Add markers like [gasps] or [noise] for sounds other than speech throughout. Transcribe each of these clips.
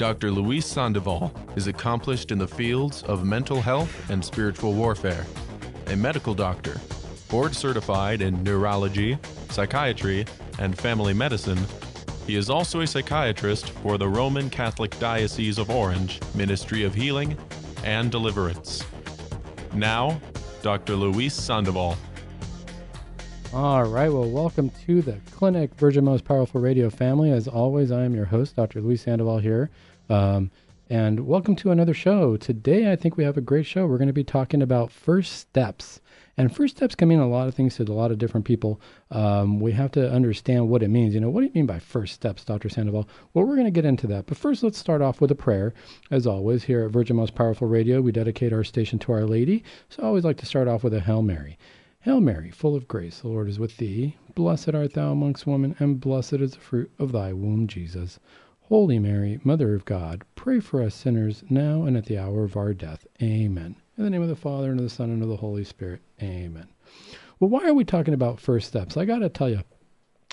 Dr. Luis Sandoval is accomplished in the fields of mental health and spiritual warfare, a medical doctor, board certified in neurology, psychiatry, and family medicine. He is also a psychiatrist for the Roman Catholic Diocese of Orange Ministry of Healing and Deliverance. Now, Dr. Luis Sandoval. All right. Well, welcome to the Clinic Virgin Most Powerful Radio family. As always, I am your host, Dr. Luis Sandoval here. Um, and welcome to another show. Today, I think we have a great show. We're going to be talking about first steps. And first steps can mean a lot of things to a lot of different people. Um, we have to understand what it means. You know, what do you mean by first steps, Dr. Sandoval? Well, we're going to get into that. But first, let's start off with a prayer. As always, here at Virgin Most Powerful Radio, we dedicate our station to Our Lady. So I always like to start off with a Hail Mary. Hail Mary, full of grace, the Lord is with thee. Blessed art thou amongst women, and blessed is the fruit of thy womb, Jesus. Holy Mary, Mother of God, pray for us sinners, now and at the hour of our death. Amen. In the name of the Father, and of the Son, and of the Holy Spirit. Amen. Well, why are we talking about first steps? I got to tell you,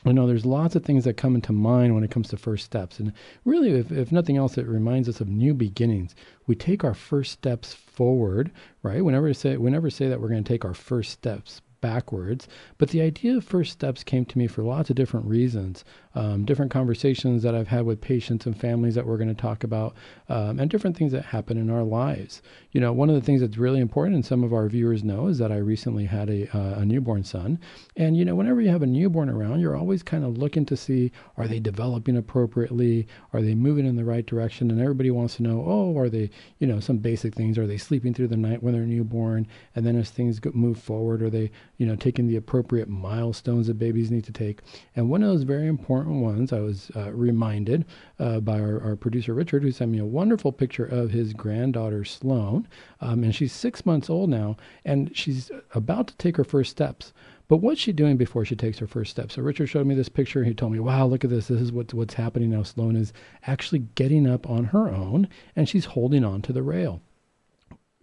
I know there's lots of things that come into mind when it comes to first steps. And really, if, if nothing else, it reminds us of new beginnings. We take our first steps forward, right? Whenever we say, say that we're going to take our first steps backwards. But the idea of first steps came to me for lots of different reasons, um, different conversations that I've had with patients and families that we're going to talk about, um, and different things that happen in our lives. You know, one of the things that's really important, and some of our viewers know, is that I recently had a, uh, a newborn son. And, you know, whenever you have a newborn around, you're always kind of looking to see are they developing appropriately? Are they moving in the right direction? And everybody wants to know, oh, are they, you know, some basic things? Are they sleeping through the night when they're newborn? And then as things move forward, are they, you know, taking the appropriate milestones that babies need to take. And one of those very important ones, I was uh, reminded uh, by our, our, producer Richard, who sent me a wonderful picture of his granddaughter Sloan. Um, and she's six months old now, and she's about to take her first steps. But what's she doing before she takes her first steps? So Richard showed me this picture. And he told me, "Wow, look at this. This is what's what's happening now. Sloan is actually getting up on her own, and she's holding on to the rail."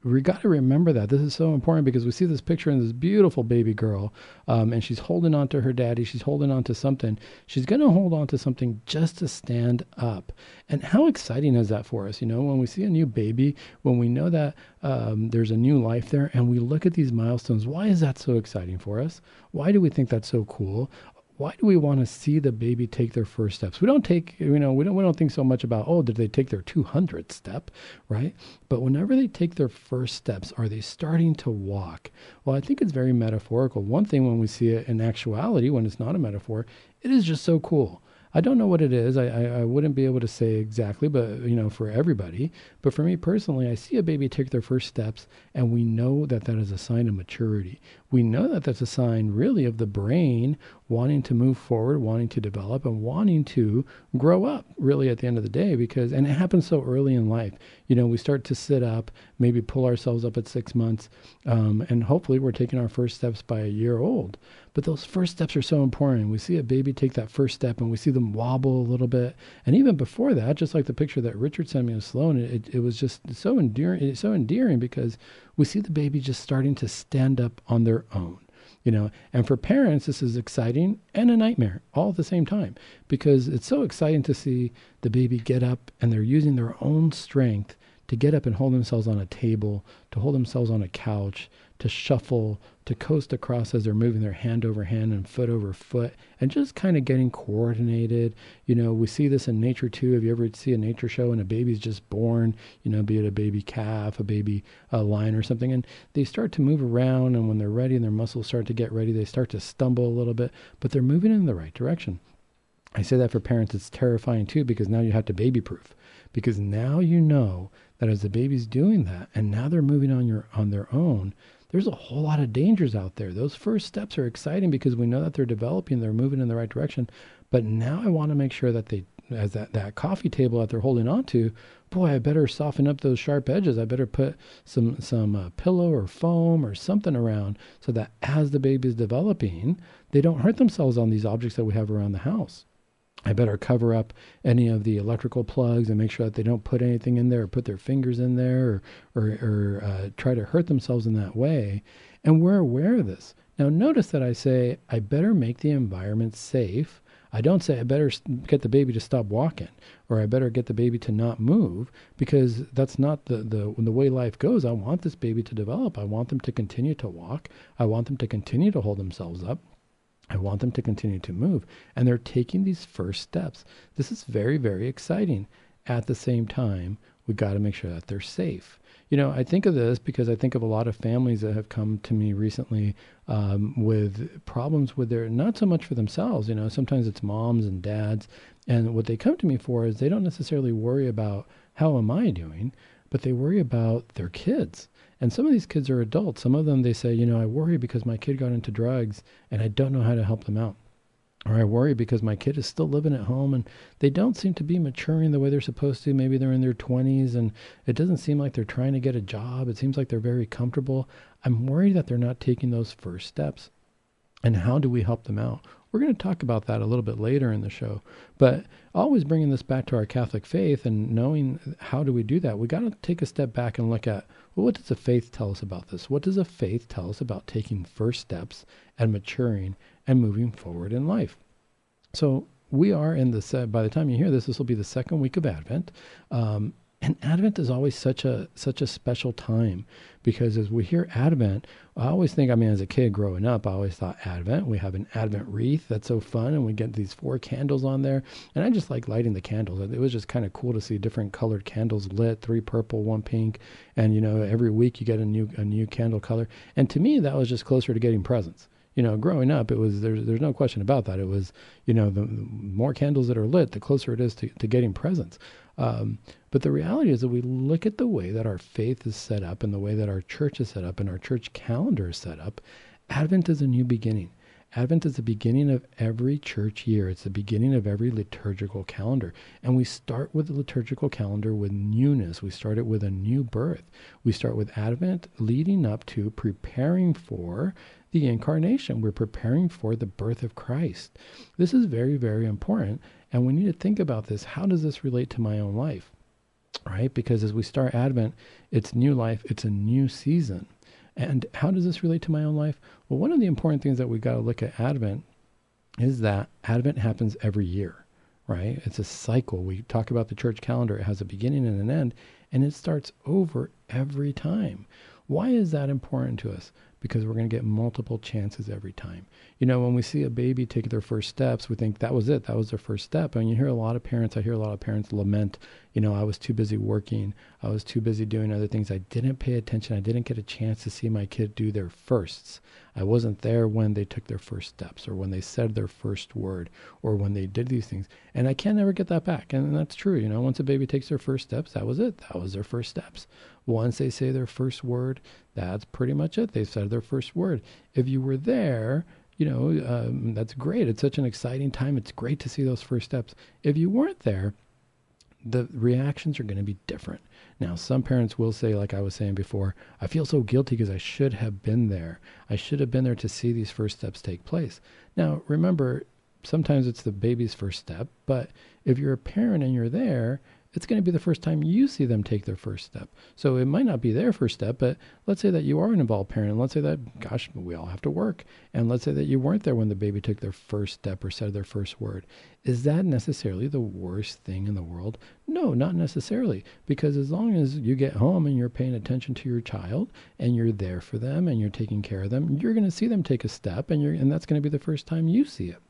We got to remember that. This is so important because we see this picture in this beautiful baby girl um, and she's holding on to her daddy. She's holding on to something. She's going to hold on to something just to stand up. And how exciting is that for us you know? When we see a new baby when we know that um, there's a new life there and we look at these milestones why is that so exciting for us? Why do we think that's so cool why do we want to see the baby take their first steps? We don't take, you know, we don't, we don't think so much about, oh, did they take their 200th step, right? But whenever they take their first steps, are they starting to walk? Well, I think it's very metaphorical. One thing when we see it in actuality, when it's not a metaphor, it is just so cool. I don't know what it is. I, I, I, wouldn't be able to say exactly, but you know, for everybody. But for me personally, I see a baby take their first steps, and we know that that is a sign of maturity. We know that that's a sign, really, of the brain wanting to move forward, wanting to develop, and wanting to grow up. Really, at the end of the day, because and it happens so early in life. You know, we start to sit up, maybe pull ourselves up at six months, um, and hopefully, we're taking our first steps by a year old. But those first steps are so important. We see a baby take that first step and we see them wobble a little bit. And even before that, just like the picture that Richard sent me of Sloan, it, it was just so endearing, so endearing because we see the baby just starting to stand up on their own you know? And for parents this is exciting and a nightmare all at the same time because it's so exciting to see the baby get up and they're using their own strength to get up and hold themselves on a table to hold themselves on a couch to shuffle, to coast across as they're moving their hand over hand and foot over foot, and just kind of getting coordinated. You know, we see this in nature too. If you ever see a nature show and a baby's just born, you know, be it a baby calf, a baby uh, lion or something, and they start to move around, and when they're ready and their muscles start to get ready, they start to stumble a little bit, but they're moving in the right direction. I say that for parents, it's terrifying too because now you have to baby proof because now you know that as the baby's doing that and now they're moving on your on their own there's a whole lot of dangers out there. Those first steps are exciting because we know that they're developing, they're moving in the right direction. But now I want to make sure that they, as that, that coffee table that they're holding on to, boy, I better soften up those sharp edges. I better put some some uh, pillow or foam or something around so that as the baby's developing, they don't hurt themselves on these objects that we have around the house. I better cover up any of the electrical plugs and make sure that they don't put anything in there or put their fingers in there or, or, or uh, try to hurt themselves in that way. And we're aware of this. Now, notice that I say I better make the environment safe. I don't say I better get the baby to stop walking or I better get the baby to not move because that's not the, the, the way life goes. I want this baby to develop. I want them to continue to walk. I want them to continue to hold themselves up. I want them to continue to move. And they're taking these first steps. This is very, very exciting. At the same time, we got to make sure that they're safe. You know, I think of this because I think of a lot of families that have come to me recently um, with problems with their, not so much for themselves, you know, sometimes it's moms and dads. And what they come to me for is they don't necessarily worry about how am I doing, but they worry about their kids. And some of these kids are adults. Some of them, they say, you know, I worry because my kid got into drugs and I don't know how to help them out or I worry because my kid is still living at home and they don't seem to be maturing the way they're supposed to. Maybe they're in their 20s and it doesn't seem like they're trying to get a job. It seems like they're very comfortable. I'm worried that they're not taking those first steps. And how do we help them out? We're going to talk about that a little bit later in the show. But always bringing this back to our Catholic faith and knowing how do we do that, we got to take a step back and look at well, what does the faith tell us about this? What does the faith tell us about taking first steps and maturing and moving forward in life. So we are in the by the time you hear this, this will be the second week of Advent. Um, and Advent is always such a such a special time because as we hear Advent, I always think. I mean, as a kid growing up, I always thought Advent. We have an Advent wreath that's so fun, and we get these four candles on there. And I just like lighting the candles. It was just kind of cool to see different colored candles lit, three purple, one pink, and you know, every week you get a new a new candle color. And to me, that was just closer to getting presents you know, growing up, it was there's there's no question about that. It was you know the, the more candles that are lit, the closer it is to, to getting presents. Um, but the reality is that we look at the way that our faith is set up and the way that our church is set up and our church calendar is set up. Advent is a new beginning. Advent is the beginning of every church year. It's the beginning of every liturgical calendar. And we start with the liturgical calendar with newness. We start it with a new birth. We start with Advent leading up to preparing for the incarnation. We're preparing for the birth of Christ. This is very, very important. And we need to think about this. How does this relate to my own life? Right? Because as we start Advent, it's new life, it's a new season. And how does this relate to my own life? Well, one of the important things that we got to look at Advent is that Advent happens every year, right? It's a cycle. We talk about the church calendar, it has a beginning and an end, and it starts over every time. Why is that important to us? Because we're going to get multiple chances every time. You know, when we see a baby take their first steps, we think that was it, that was their first step. And you hear a lot of parents, I hear a lot of parents lament, you know, I was too busy working, I was too busy doing other things. I didn't pay attention, I didn't get a chance to see my kid do their firsts. I wasn't there when they took their first steps or when they said their first word or when they did these things. And I can never get that back. And that's true. You know, once a baby takes their first steps, that was it. That was their first steps. Once they say their first word, that's pretty much it. They've said their first word. If you were there, you know, um, that's great. It's such an exciting time. It's great to see those first steps. If you weren't there, the reactions are going to be different. Now, some parents will say, like I was saying before, I feel so guilty because I should have been there. I should have been there to see these first steps take place. Now, remember, sometimes it's the baby's first step, but if you're a parent and you're there, it's going to be the first time you see them take their first step. So it might not be their first step, but let's say that you are an involved parent, and let's say that, gosh, we all have to work. And let's say that you weren't there when the baby took their first step or said their first word. Is that necessarily the worst thing in the world? No, not necessarily. Because as long as you get home and you're paying attention to your child and you're there for them and you're taking care of them, you're going to see them take a step, and, you're, and that's going to be the first time you see it.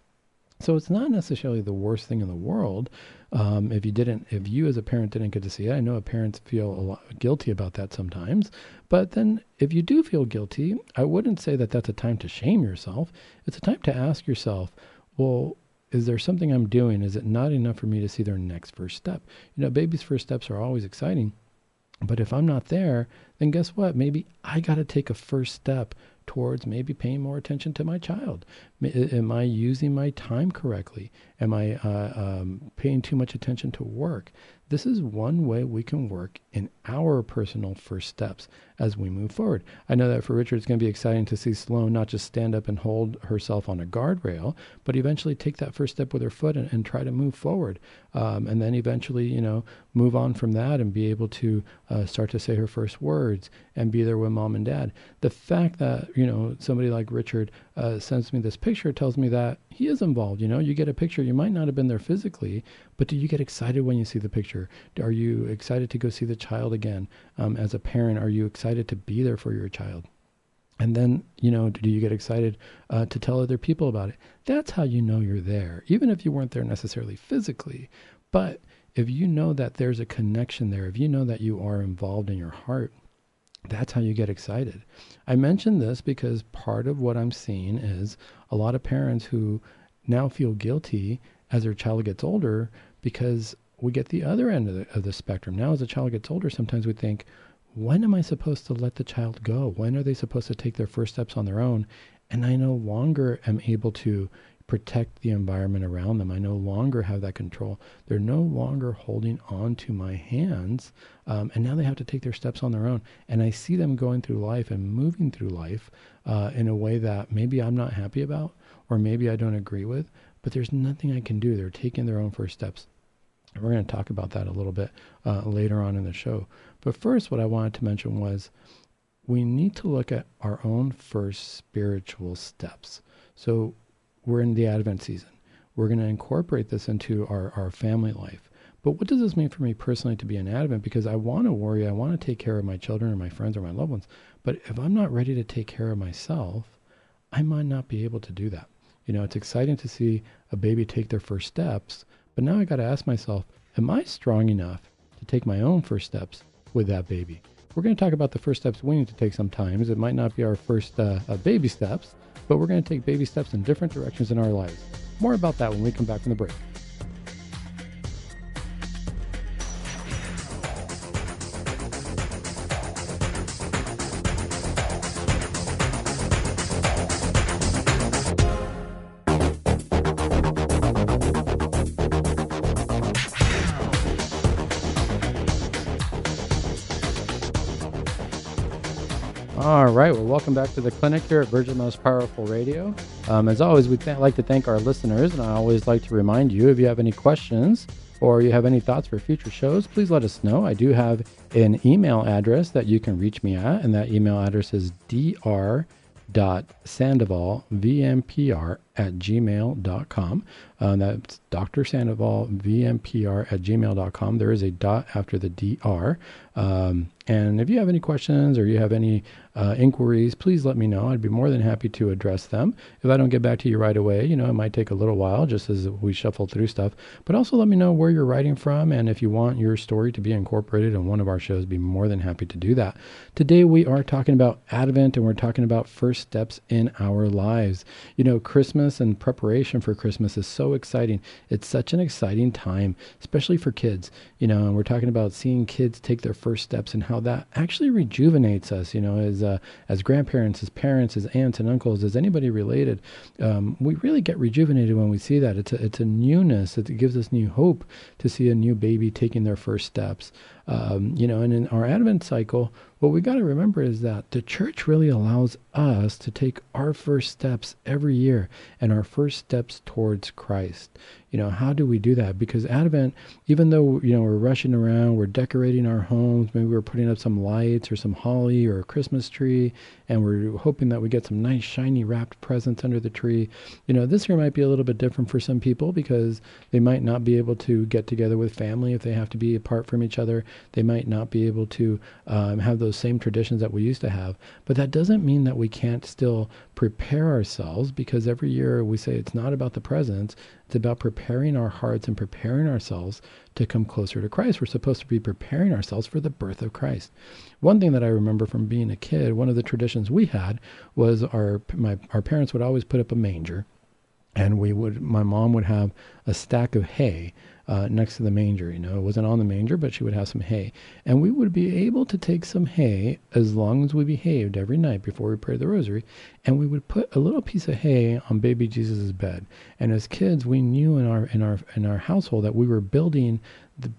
So it's not necessarily the worst thing in the world. Um, if you didn't, if you as a parent didn't get to see it, I know parents feel a lot guilty about that sometimes. But then, if you do feel guilty, I wouldn't say that that's a time to shame yourself. It's a time to ask yourself, well, is there something I'm doing? Is it not enough for me to see their next first step? You know, babies' first steps are always exciting. But if I'm not there, then guess what? Maybe I got to take a first step towards maybe paying more attention to my child? Am I using my time correctly? Am I uh, um, paying too much attention to work? This is one way we can work in our personal first steps as we move forward. I know that for Richard, it's going to be exciting to see Sloan not just stand up and hold herself on a guardrail, but eventually take that first step with her foot and, and try to move forward. Um, and then eventually, you know, move on from that and be able to uh, start to say her first words and be there with mom and dad. The fact that, you know, somebody like Richard uh, sends me this picture tells me that he is involved. You know, you get a picture, you might not have been there physically, but do you get excited when you see the picture? Are you excited to go see the child again? Um, as a parent, are you excited to be there for your child? And then, you know, do you get excited uh, to tell other people about it? That's how you know you're there, even if you weren't there necessarily physically. But if you know that there's a connection there, if you know that you are involved in your heart, that's how you get excited. I mention this because part of what I'm seeing is a lot of parents who now feel guilty as their child gets older because we get the other end of the, of the spectrum. Now, as a child gets older, sometimes we think, when am I supposed to let the child go? When are they supposed to take their first steps on their own? And I no longer am able to protect the environment around them. I no longer have that control. They're no longer holding on to my hands. Um, and now they have to take their steps on their own. And I see them going through life and moving through life uh, in a way that maybe I'm not happy about or maybe I don't agree with, but there's nothing I can do. They're taking their own first steps. And we're going to talk about that a little bit uh, later on in the show. But first, what I wanted to mention was we need to look at our own first spiritual steps. So we're in the Advent season. We're going to incorporate this into our, our family life. But what does this mean for me personally to be an Advent? Because I want to worry, I want to take care of my children or my friends or my loved ones. But if I'm not ready to take care of myself, I might not be able to do that. You know, it's exciting to see a baby take their first steps, but now I got to ask myself, am I strong enough to take my own first steps with that baby? We're going to talk about the first steps we need to take sometimes. It might not be our first uh, uh, baby steps, but we're going to take baby steps in different directions in our lives. More about that when we come back from the break. Welcome back to the clinic here at Virgin Most Powerful Radio. Um, as always, we th- like to thank our listeners, and I always like to remind you if you have any questions or you have any thoughts for future shows, please let us know. I do have an email address that you can reach me at, and that email address is dr.sandoval, at gmail.com. Uh, that's Dr. Sandoval, VMPR at gmail.com. There is a dot after the dr. Um, and if you have any questions or you have any uh, inquiries, please let me know. I'd be more than happy to address them. If I don't get back to you right away, you know, it might take a little while just as we shuffle through stuff. But also let me know where you're writing from. And if you want your story to be incorporated in one of our shows, be more than happy to do that. Today we are talking about Advent and we're talking about first steps in our lives. You know, Christmas and preparation for Christmas is so exciting. It's such an exciting time, especially for kids. You know, and we're talking about seeing kids take their first steps and how that actually rejuvenates us, you know, as uh, as grandparents, as parents, as aunts and uncles, as anybody related, um, we really get rejuvenated when we see that. It's a, it's a newness. It gives us new hope to see a new baby taking their first steps. Um, you know, and in our Advent cycle, what we got to remember is that the church really allows us to take our first steps every year and our first steps towards Christ. You know, how do we do that? Because Advent, even though, you know, we're rushing around, we're decorating our homes, maybe we're putting up some lights or some holly or a Christmas tree, and we're hoping that we get some nice, shiny, wrapped presents under the tree. You know, this year might be a little bit different for some people because they might not be able to get together with family if they have to be apart from each other. They might not be able to um, have those same traditions that we used to have. But that doesn't mean that we can't still prepare ourselves because every year we say it's not about the presents, it's about preparing our hearts and preparing ourselves to come closer to Christ. We're supposed to be preparing ourselves for the birth of Christ. One thing that I remember from being a kid, one of the traditions we had was our my our parents would always put up a manger and we would my mom would have a stack of hay uh, next to the manger. You know, it wasn't on the manger, but she would have some hay. And we would be able to take some hay as long as we behaved every night before we prayed the rosary. And we would put a little piece of hay on baby Jesus' bed. And as kids, we knew in our in our in our household that we were building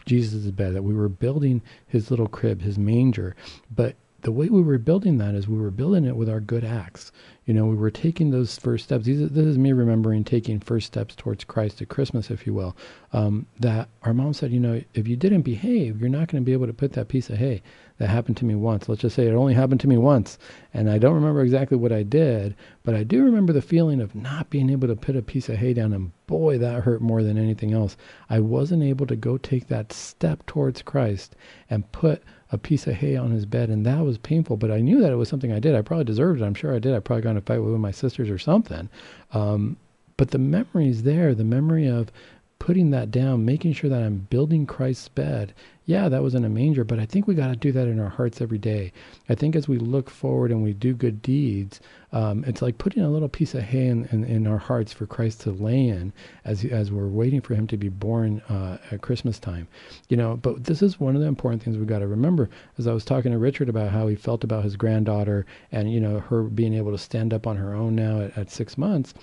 Jesus' bed, that we were building his little crib, his manger. But the way we were building that is we were building it with our good acts. you know, we were taking those first steps. These, this is me remembering taking first steps towards Christ at Christmas, if you will. Um, that our mom said, you know, if you didn't behave, you're not going to be able to put that piece of hay. That happened to me once. Let's just say it only happened to me once. And I don't remember exactly what I did, but I do remember the feeling of not being able to put a piece of hay down. And boy, that hurt more than anything else. I wasn't able to go take that step towards Christ and put a piece of hay on his bed, and that was painful. But I knew that it was something I did. I probably deserved it. I'm sure I did. I probably got in a fight with one of my sisters or something. Um, but the memory is there. The memory of putting that down, making sure that I'm building Christ's bed. Yeah, that was in a manger, but I think we got to do that in our hearts every day. I think as we look forward and we do good deeds, um, it's like putting a little piece of hay in, in, in, our hearts for Christ to lay in as as we're waiting for Him to be born uh, at Christmas time. You know, but this is one of the important things we've got to remember. As I was talking to Richard about how he felt about his granddaughter and you know her being able to stand up on her own now at, at six months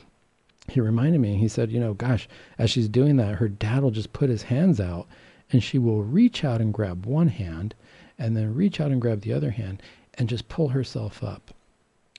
he reminded me, he said, you know, gosh, as she's doing that, her dad will just put his hands out and she will reach out and grab one hand and then reach out and grab the other hand and just pull herself up.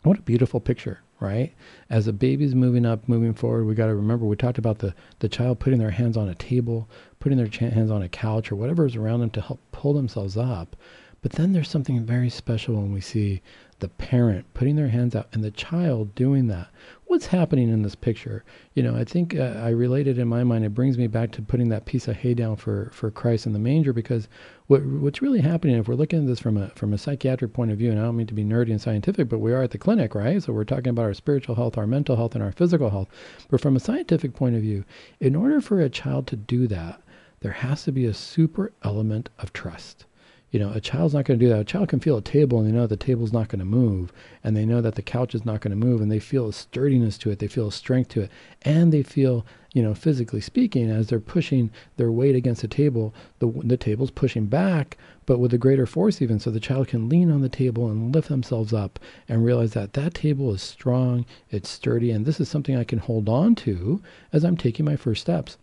What a beautiful picture, right? As a baby's moving up, moving forward, we got to remember we talked about the, the child putting their hands on a table, putting their hands on a couch or whatever is around them to help pull themselves up. But then there's something very special when we see the parent putting their hands out and the child doing that what's happening in this picture? You know, I think uh, I related in my mind. It brings me back to putting that piece of hay down for for Christ in the manger because what what's really happening if we're looking at this from a from a psychiatric point of view, and I don't mean to be nerdy and scientific, but we are at the clinic, right? So we're talking about our spiritual health, our mental health, and our physical health. But from a scientific point of view, in order for a child to do that, there has to be a super element of trust you know, a child's not going to do that. A child can feel a table and they know the table's not going to move, and they know that the couch is not going to move, and they feel a sturdiness to it, they feel a strength to it, and they feel, you know, physically speaking, as they're pushing their weight against the table, the the table's pushing back, but with a greater force even, so the child can lean on the table and lift themselves up and realize that that table is strong, it's sturdy, and this is something I can hold on to as I'm taking my first steps.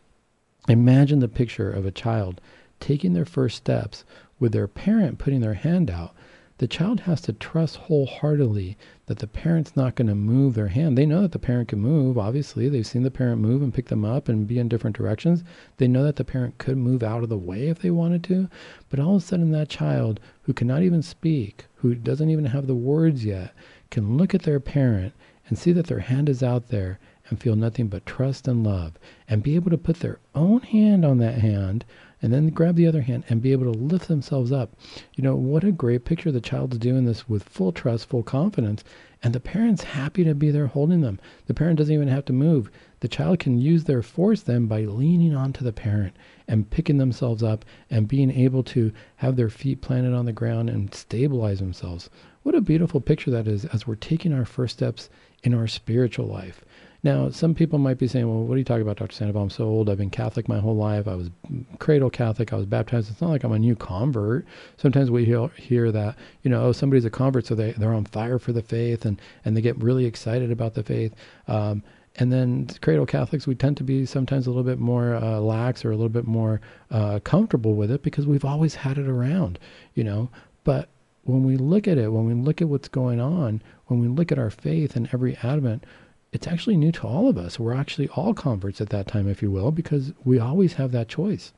Imagine the picture of a child taking their first steps with their parent putting their hand out, the child has to trust wholeheartedly that the parent's not going to move their hand. They know that the parent can move. Obviously, they've seen the parent move and pick them up and be in different directions. They know that the parent could move out of the way if they wanted to. But all of a sudden, that child who cannot even speak, who doesn't even have the words yet, can look at their parent and see that their hand is out there and feel nothing but trust and love and be able to put their own hand on that hand and then grab the other hand and be able to lift themselves up. You know, what a great picture. The child's doing this with full trust, full confidence, and the parent's happy to be there holding them. The parent doesn't even have to move. The child can use their force then by leaning onto the parent and picking themselves up and being able to have their feet planted on the ground and stabilize themselves. What a beautiful picture that is as we're taking our first steps in our spiritual life. Now, some people might be saying, well, what are you talking about, Dr. Sandoval? I'm so old. I've been Catholic my whole life. I was cradle Catholic. I was baptized. It's not like I'm a new convert. Sometimes we hear, hear that, you know, oh, somebody's a convert, so they, they're on fire for the faith and, and they get really excited about the faith. Um, and then cradle Catholics, we tend to be sometimes a little bit more uh, lax or a little bit more uh, comfortable with it because we've always had it around, you know. But when we look at it, when we look at what's going on, when we look at our faith and every advent, it's actually new to all of us. We're actually all converts at that time, if you will, because we always have that choice.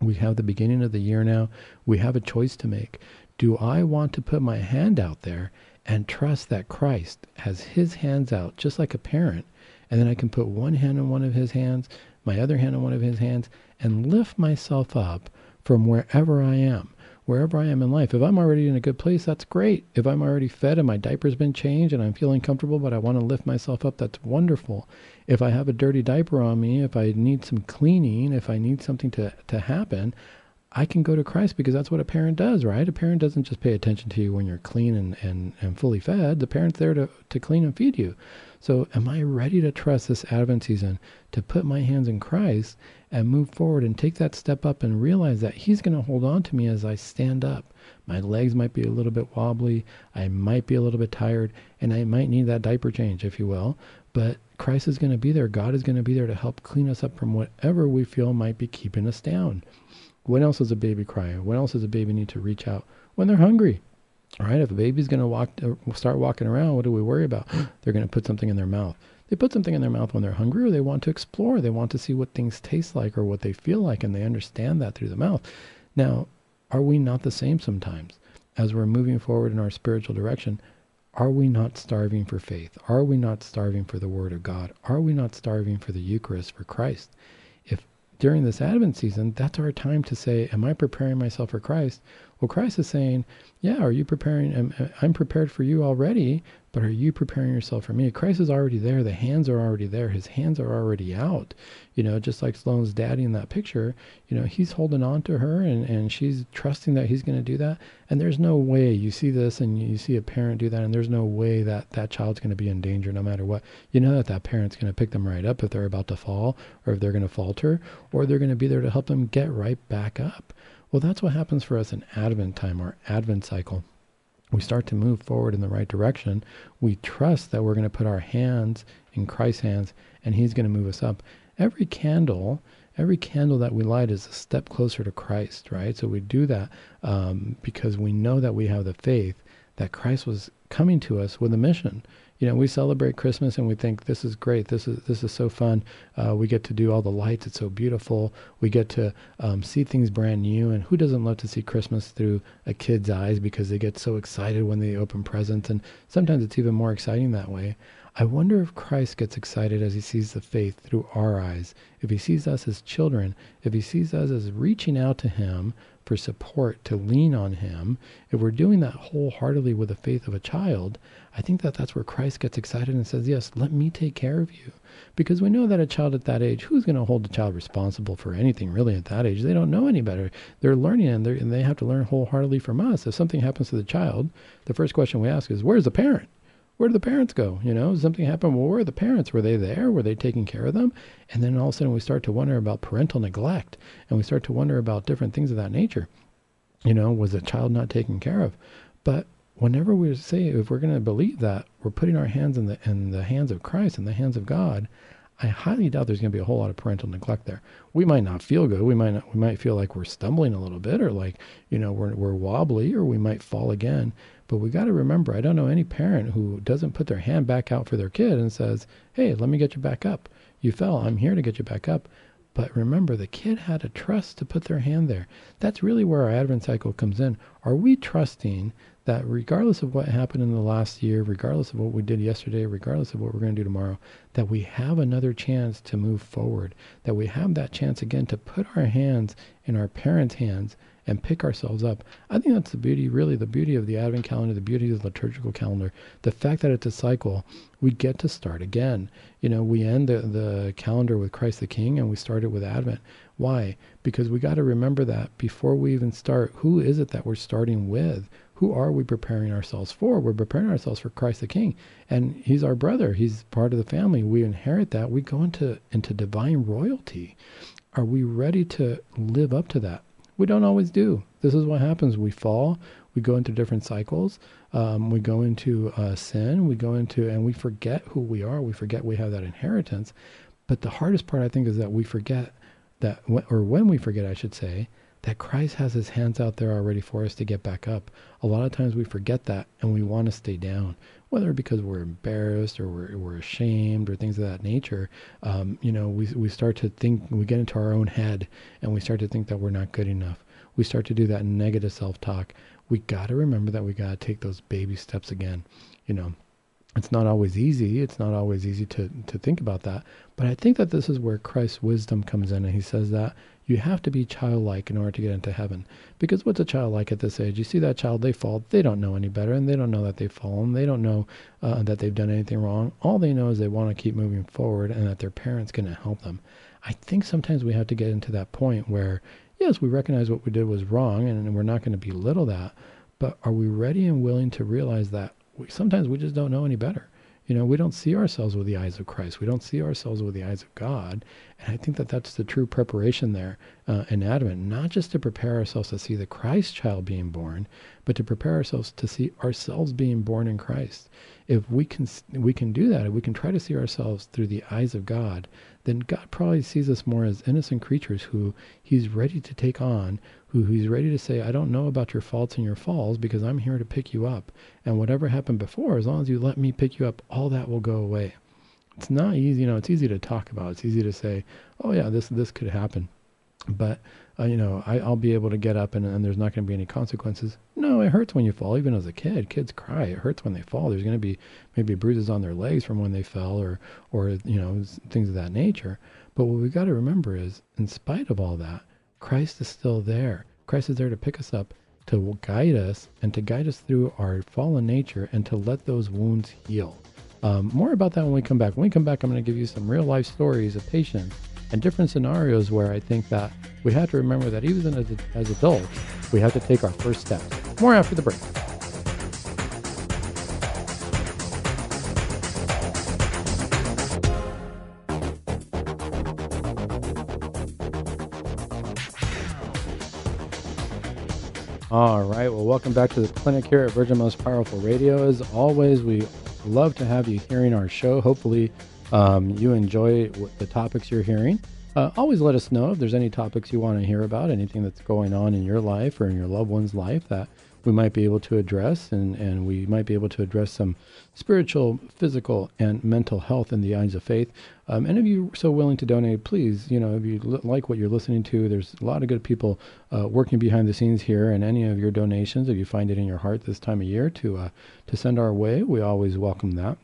We have the beginning of the year now. We have a choice to make. Do I want to put my hand out there and trust that Christ has his hands out, just like a parent, and then I can put one hand on one of his hands, my other hand on one of his hands, and lift myself up from wherever I am? Wherever I am in life. If I'm already in a good place, that's great. If I'm already fed and my diaper's been changed and I'm feeling comfortable, but I want to lift myself up, that's wonderful. If I have a dirty diaper on me, if I need some cleaning, if I need something to, to happen, I can go to Christ because that's what a parent does, right? A parent doesn't just pay attention to you when you're clean and, and, and fully fed. The parent's there to, to clean and feed you. So, am I ready to trust this Advent season to put my hands in Christ and move forward and take that step up and realize that He's going to hold on to me as I stand up? My legs might be a little bit wobbly, I might be a little bit tired, and I might need that diaper change, if you will. But Christ is going to be there. God is going to be there to help clean us up from whatever we feel might be keeping us down. When else does a baby cry? When else does a baby need to reach out? When they're hungry All right, if a baby's going to walk, uh, start walking around, what do we worry about? [gasps] They're going to put something in their mouth. They put something in their mouth when they're hungry, or they want to explore. They want to see what things taste like or what they feel like, and they understand that through the mouth. Now, are we not the same sometimes? As we're moving forward in our spiritual direction, are we not starving for faith? Are we not starving for the Word of God? Are we not starving for the Eucharist, for Christ? If during this Advent season, that's our time to say, Am I preparing myself for Christ? Well, Christ is saying, Yeah, are you preparing? I'm prepared for you already, but are you preparing yourself for me? Christ is already there. The hands are already there. His hands are already out. You know, just like Sloane's daddy in that picture, you know, he's holding on to her and, and she's trusting that he's going to do that. And there's no way you see this and you see a parent do that, and there's no way that that child's going to be in danger no matter what. You know that that parent's going to pick them right up if they're about to fall or if they're going to falter, or they're going to be there to help them get right back up. Well, that's what happens for us in Advent time, our Advent cycle. We start to move forward in the right direction. We trust that we're going to put our hands in Christ's hands and He's going to move us up. Every candle, every candle that we light is a step closer to Christ, right? So we do that um, because we know that we have the faith that Christ was coming to us with a mission you know, we celebrate Christmas and we think this is great. This is this is so fun. Uh, we get to do all the lights. It's so beautiful. We get to um, see things brand new. And who doesn't love to see Christmas through a kid's eyes because they get so excited when they open presents. And sometimes it's even more exciting that way. I wonder if Christ gets excited as he sees the faith through our eyes. If he sees us as children, if he sees us as reaching out to him for support, to lean on him, if we're doing that wholeheartedly with the faith of a child, I think that that's where Christ gets excited and says, Yes, let me take care of you. Because we know that a child at that age, who's going to hold a child responsible for anything really at that age? They don't know any better. They're learning and, they're, and they have to learn wholeheartedly from us. If something happens to the child, the first question we ask is, Where's the parent? Where did the parents go? You know, something happened. Well, where are the parents? Were they there? Were they taking care of them? And then all of a sudden we start to wonder about parental neglect and we start to wonder about different things of that nature. You know, was the child not taken care of? But whenever we say if we're going to believe that we're putting our hands in the in the hands of Christ in the hands of God, I highly doubt there's going to be a whole lot of parental neglect there. We might not feel good. We might not, we might feel like we're stumbling a little bit, or like you know we're we're wobbly, or we might fall again. But we got to remember, I don't know any parent who doesn't put their hand back out for their kid and says, "Hey, let me get you back up. You fell. I'm here to get you back up." But remember, the kid had to trust to put their hand there. That's really where our Advent cycle comes in. Are we trusting that regardless of what happened in the last year, regardless of what we did yesterday, regardless of what we're going to do tomorrow, that we have another chance to move forward, that we have that chance again to put our hands in our parents' hands and pick ourselves up. I think that's the beauty, really, the beauty of the Advent calendar, the beauty of the liturgical calendar, the fact that it's a cycle. We get to start again. You know, we end the, the calendar with Christ the King and we start it with Advent. Why? Because we got to remember that before we even start, who is it that we're starting with? Who are we preparing ourselves for? We're preparing ourselves for Christ the King. And he's our brother. He's part of the family. We inherit that. We go into, into divine royalty. Are we ready to live up to that? We don't always do. This is what happens. We fall. We go into different cycles. Um, we go into uh, sin. We go into, and we forget who we are. We forget we have that inheritance. But the hardest part, I think, is that we forget that, or when we forget, I should say, that Christ has his hands out there already for us to get back up. A lot of times we forget that and we want to stay down, whether because we're embarrassed or we're, we're ashamed or things of that nature. Um, you know, we, we start to think, we get into our own head and we start to think that we're not good enough. We start to do that negative self talk. We got to remember that we got to take those baby steps again. You know, it's not always easy. It's not always easy to, to think about that. But I think that this is where Christ's wisdom comes in. And he says that you have to be childlike in order to get into heaven. Because what's a child like at this age? You see that child, they fall. They don't know any better, and they don't know that they've fallen. They don't know uh, that they've done anything wrong. All they know is they want to keep moving forward and that their parents can help them. I think sometimes we have to get into that point where, yes, we recognize what we did was wrong and we're not going to belittle that, but are we ready and willing to realize that we, sometimes we just don't know any better? You know, we don't see ourselves with the eyes of Christ. We don't see ourselves with the eyes of God. And I think that that's the true preparation there uh, in Advent, not just to prepare ourselves to see the Christ child being born, but to prepare ourselves to see ourselves being born in Christ. If we can, we can do that. If we can try to see ourselves through the eyes of God, then God probably sees us more as innocent creatures who He's ready to take on, who He's ready to say, I don't know about your faults and your falls because I'm here to pick you up. And whatever happened before, as long as you let me pick you up, all that will go away. It's not easy, you know, it's easy to talk about. It's easy to say, oh, yeah, this, this could happen. But uh, you know, I, will be able to get up and, and there's not going to be any consequences. No, it hurts when you fall. Even as a kid, kids cry. It hurts when they fall. There's going to be maybe bruises on their legs from when they fell, or or you know things of that nature. But what we've got to remember is, in spite of all that, Christ is still there. Christ is there to pick us up, to guide us, and to guide us through our fallen nature, and to let those wounds heal. Um, more about that when we come back. When we come back, I'm going to give you some real life stories of patients and different scenarios where I think that we have to remember that even as, as adults, we have to take our first steps. More after the break. All right. Well, welcome back to the clinic here at Virgin Most Powerful Radio. As always, we love to have you hearing our show. Hopefully, um, you enjoy the topics you're hearing. Uh, always let us know if there's any topics you want to hear about, anything that's going on in your life or in your loved one's life that we might be able to address, and, and we might be able to address some spiritual, physical, and mental health in the eyes of faith. Um, and if you're so willing to donate, please, you know, if you li- like what you're listening to, there's a lot of good people uh, working behind the scenes here, and any of your donations, if you find it in your heart this time of year to uh, to send our way, we always welcome that.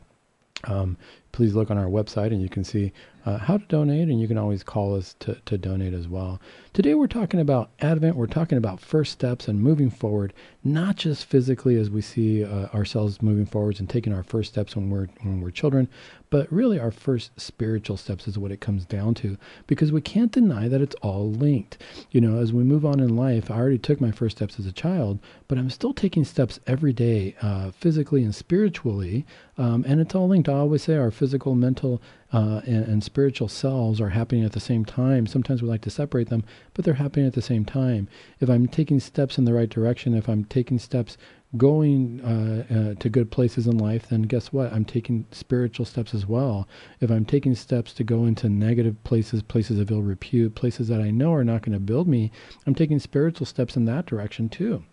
Um, please look on our website and you can see uh, how to donate, and you can always call us to, to donate as well. Today, we're talking about Advent, we're talking about first steps and moving forward, not just physically as we see uh, ourselves moving forwards and taking our first steps when we're, when we're children, but really our first spiritual steps is what it comes down to because we can't deny that it's all linked. You know, as we move on in life, I already took my first steps as a child, but I'm still taking steps every day, uh, physically and spiritually, um, and it's all linked. I always say our physical, mental, uh, and, and, spiritual selves are happening at the same time. Sometimes we like to separate them, but they're happening at the same time. If I'm taking steps in the right direction, if I'm taking steps going uh, uh, to good places in life, then guess what? I'm taking spiritual steps as well. If I'm taking steps to go into negative places, places of ill repute, places that I know are not going to build me, I'm taking spiritual steps in that direction too.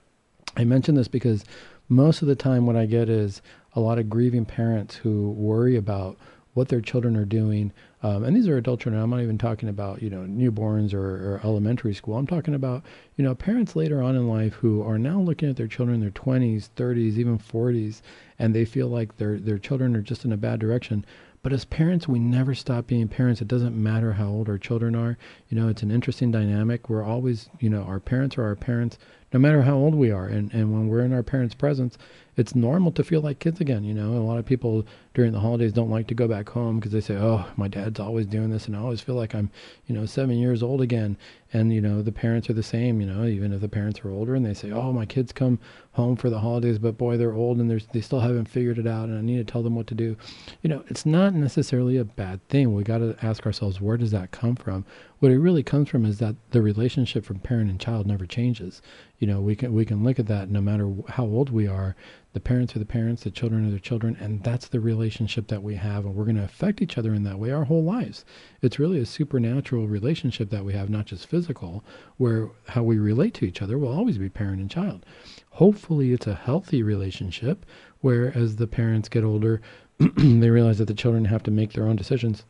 I mention this because most of the time, what I get is a lot of grieving parents who worry about what their children are doing. Um, and these are adult children. I'm not even talking about, you know, newborns or, or, elementary school. I'm talking about, you know, parents later on in life who are now looking at their children in their 20s, 30s, even 40s, and they feel like their, their children are just in a bad direction. But as parents, we never stop being parents. It doesn't matter how old our children are. You know, it's an interesting dynamic. We're always, you know, our parents are our parents no matter how old we are. And, and when we're in our parents' presence, it's normal to feel like kids again. You know, a lot of people during the holidays don't like to go back home because they say, "Oh, my dad's always doing this, and I always feel like I'm, you know, seven years old again." And you know, the parents are the same. You know, even if the parents are older, and they say, "Oh, my kids come home for the holidays, but boy, they're old and they're, they still haven't figured it out, and I need to tell them what to do." You know, it's not necessarily a bad thing. We got to ask ourselves, where does that come from? What it really comes from is that the relationship from parent and child never changes. You know, we can we can look at that no matter how old we are the parents are the parents, the children are the children, and that's the relationship that we have. And we're going to affect each other in that way our whole lives. It's really a supernatural relationship that we have, not just physical, where how we relate to each other will always be parent and child. Hopefully, it's a healthy relationship where as the parents get older, [clears throat] they realize that the children have to make their own decisions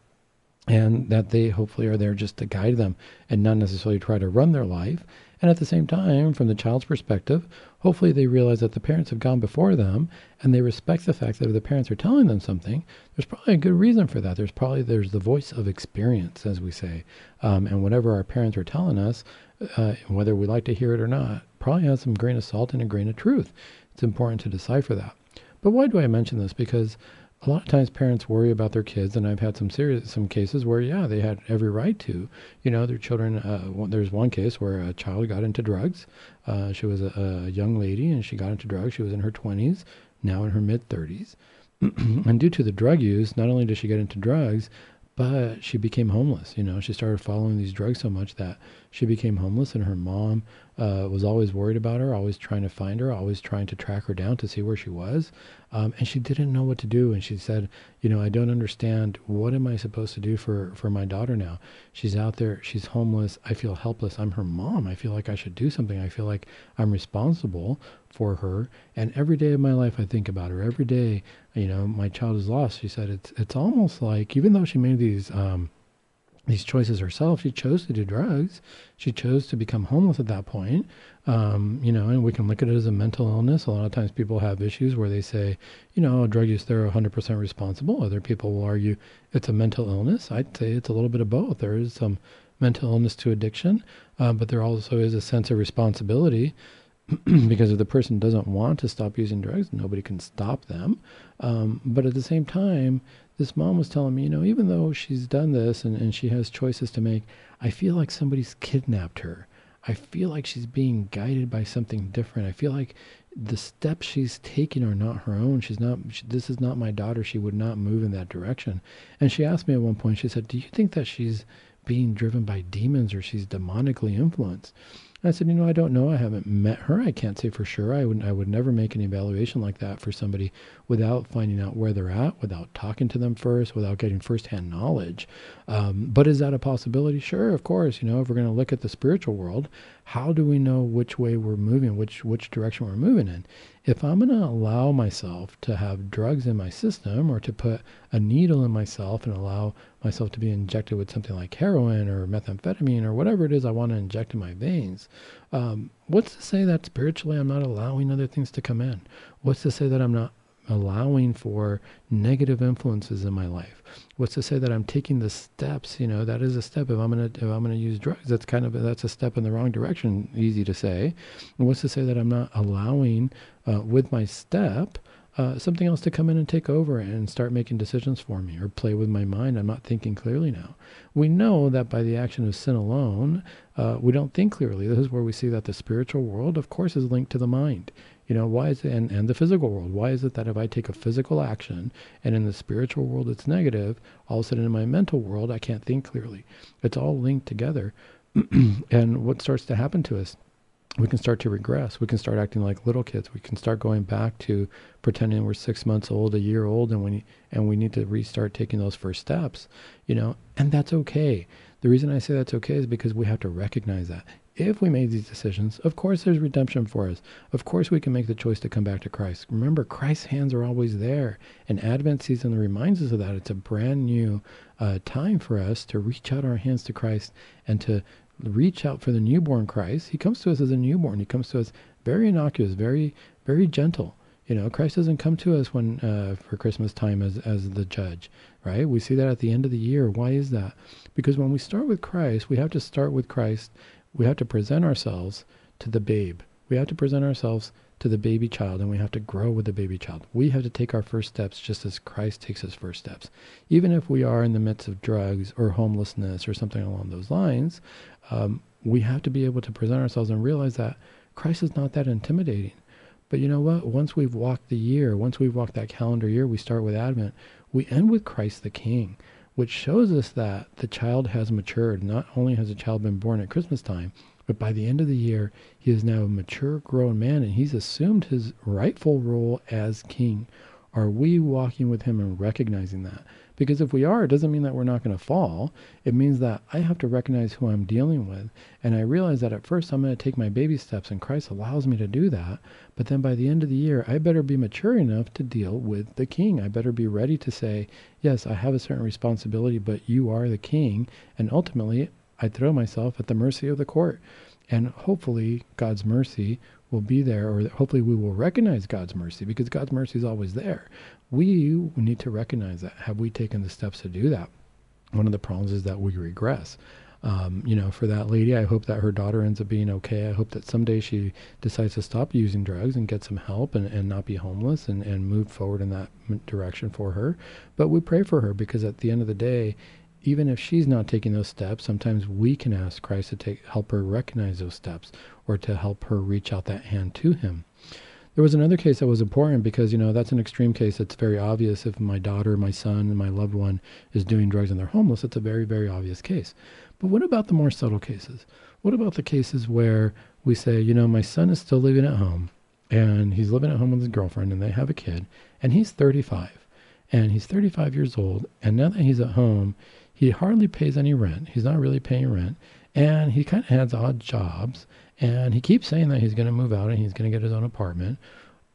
and that they hopefully are there just to guide them and not necessarily try to run their life. And at the same time, from the child's perspective, hopefully they realize that the parents have gone before them and they respect the fact that if the parents are telling them something, there's probably a good reason for that. There's probably there's the voice of experience, as we say, um, and whatever our parents are telling us, uh, whether we like to hear it or not, probably has some grain of salt and a grain of truth. It's important to decipher that. But why do I mention this? Because a lot of times parents worry about their kids, and I've had some serious some cases where yeah they had every right to, you know, their children. Uh, there's one case where a child got into drugs. Uh, she was a, a, young lady and she got into drugs. She was in her 20s, now in her mid 30s, [clears throat] and due to the drug use, not only did she get into drugs, but she became homeless. You know, she started following these drugs so much that she became homeless, and her mom uh, was always worried about her, always trying to find her, always trying to track her down to see where she was. Um, and she didn't know what to do. And she said, You know, I don't understand. What am I supposed to do for, for my daughter now? She's out there, she's homeless. I feel helpless. I'm her mom. I feel like I should do something. I feel like I'm responsible for her. And every day of my life, I think about her. Every day, you know, my child is lost. She said, It's, it's almost like, even though she made these, um, these choices herself. She chose to do drugs. She chose to become homeless at that point. Um, you know, and we can look at it as a mental illness. A lot of times people have issues where they say, you know, drug use, they're 100% responsible. Other people will argue it's a mental illness. I'd say it's a little bit of both. There is some mental illness to addiction, uh, but there also is a sense of responsibility [clears throat] because if the person doesn't want to stop using drugs, nobody can stop them. Um, but at the same time, this mom was telling me, you know, even though she's done this and, and she has choices to make, I feel like somebody's kidnapped her. I feel like she's being guided by something different. I feel like the steps she's taking are not her own. She's not, she, this is not my daughter. She would not move in that direction. And she asked me at one point, she said, Do you think that she's being driven by demons or she's demonically influenced? I said, you know, I don't know. I haven't met her. I can't say for sure. I would I would never make an evaluation like that for somebody without finding out where they're at, without talking to them first, without getting firsthand knowledge. Um, but is that a possibility? Sure, of course. You know, if we're going to look at the spiritual world, how do we know which way we're moving, which which direction we're moving in? If I'm going to allow myself to have drugs in my system or to put a needle in myself and allow myself to be injected with something like heroin or methamphetamine or whatever it is I want to inject in my veins, um, what's to say that spiritually I'm not allowing other things to come in? What's to say that I'm not allowing for negative influences in my life. What's to say that I'm taking the steps? You know, that is a step. If I'm gonna if I'm gonna use drugs, that's kind of that's a step in the wrong direction. Easy to say. And what's to say that I'm not allowing uh, with my step uh, something else to come in and take over and start making decisions for me or play with my mind. I'm not thinking clearly now. We know that by the action of sin alone, uh, we don't think clearly. This is where we see that the spiritual world, of course, is linked to the mind. You know, why is it, and, and the physical world, why is it that if I take a physical action and in the spiritual world it's negative, all of a sudden in my mental world I can't think clearly? It's all linked together. [clears throat] and what starts to happen to us? we can start to regress. We can start acting like little kids. We can start going back to pretending we're six months old, a year old, and we and we need to restart taking those first steps. You know, and that's okay. The reason I say that's okay is because we have to recognize that if we made these decisions, of course there's redemption for us. Of course we can make the choice to come back to Christ. Remember, Christ's hands are always there, and Advent season reminds us of that. It's a brand new uh, time for us to reach out our hands to Christ and to reach out for the newborn Christ. He comes to us as a newborn. He comes to us very innocuous, very very gentle. You know, Christ doesn't come to us when uh, for Christmas time as as the judge, right? We see that at the end of the year. Why is that? Because when we start with Christ, we have to start with Christ. We have to present ourselves to the babe. We have to present ourselves to the baby child and we have to grow with the baby child. We have to take our first steps just as Christ takes his first steps. Even if we are in the midst of drugs or homelessness or something along those lines, um, we have to be able to present ourselves and realize that Christ is not that intimidating. But you know what? Once we've walked the year, once we've walked that calendar year, we start with Advent, we end with Christ the King, which shows us that the child has matured. Not only has the child been born at Christmas time, but by the end of the year, he is now a mature, grown man, and he's assumed his rightful role as king. Are we walking with him and recognizing that? Because if we are, it doesn't mean that we're not going to fall. It means that I have to recognize who I'm dealing with. And I realize that at first I'm going to take my baby steps, and Christ allows me to do that. But then by the end of the year, I better be mature enough to deal with the king. I better be ready to say, yes, I have a certain responsibility, but you are the king. And ultimately, I throw myself at the mercy of the court. And hopefully, God's mercy will be there, or hopefully, we will recognize God's mercy because God's mercy is always there. We need to recognize that. Have we taken the steps to do that? One of the problems is that we regress. Um, you know, for that lady, I hope that her daughter ends up being okay. I hope that someday she decides to stop using drugs and get some help and, and not be homeless and, and move forward in that direction for her. But we pray for her because at the end of the day, even if she's not taking those steps, sometimes we can ask Christ to take help her recognize those steps or to help her reach out that hand to him. there was another case that was important because you know that's an extreme case. It's very obvious if my daughter, my son, my loved one is doing drugs and they're homeless. It's a very very obvious case. But what about the more subtle cases? What about the cases where we say, you know, my son is still living at home and he's living at home with his girlfriend and they have a kid and he's 35 and he's 35 years old and now that he's at home he hardly pays any rent he's not really paying rent and he kind of has odd jobs and he keeps saying that he's going to move out and he's going to get his own apartment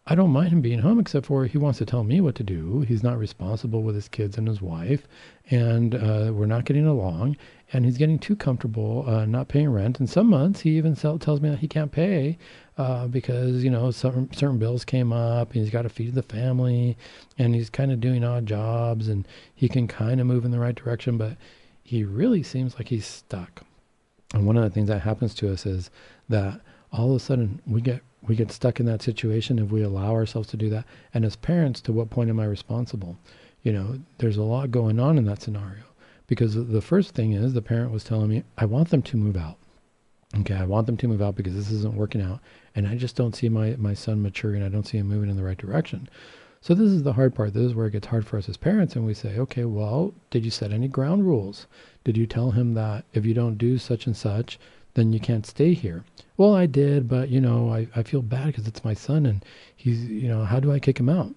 I don't mind him being home, except for he wants to tell me what to do. He's not responsible with his kids and his wife, and uh, we're not getting along. And he's getting too comfortable uh, not paying rent. And some months he even sell, tells me that he can't pay uh, because you know some certain bills came up. And he's got to feed the family, and he's kind of doing odd jobs, and he can kind of move in the right direction, but he really seems like he's stuck. And one of the things that happens to us is that all of a sudden we get we get stuck in that situation if we allow ourselves to do that. And as parents, to what point am I responsible? You know, there's a lot going on in that scenario because the first thing is the parent was telling me, I want them to move out. Okay, I want them to move out because this isn't working out. And I just don't see my, my son maturing. I don't see him moving in the right direction. So this is the hard part. This is where it gets hard for us as parents. And we say, okay, well, did you set any ground rules? Did you tell him that if you don't do such and such, then you can't stay here. Well, I did, but you know, I, I feel bad because it's my son and he's, you know, how do I kick him out?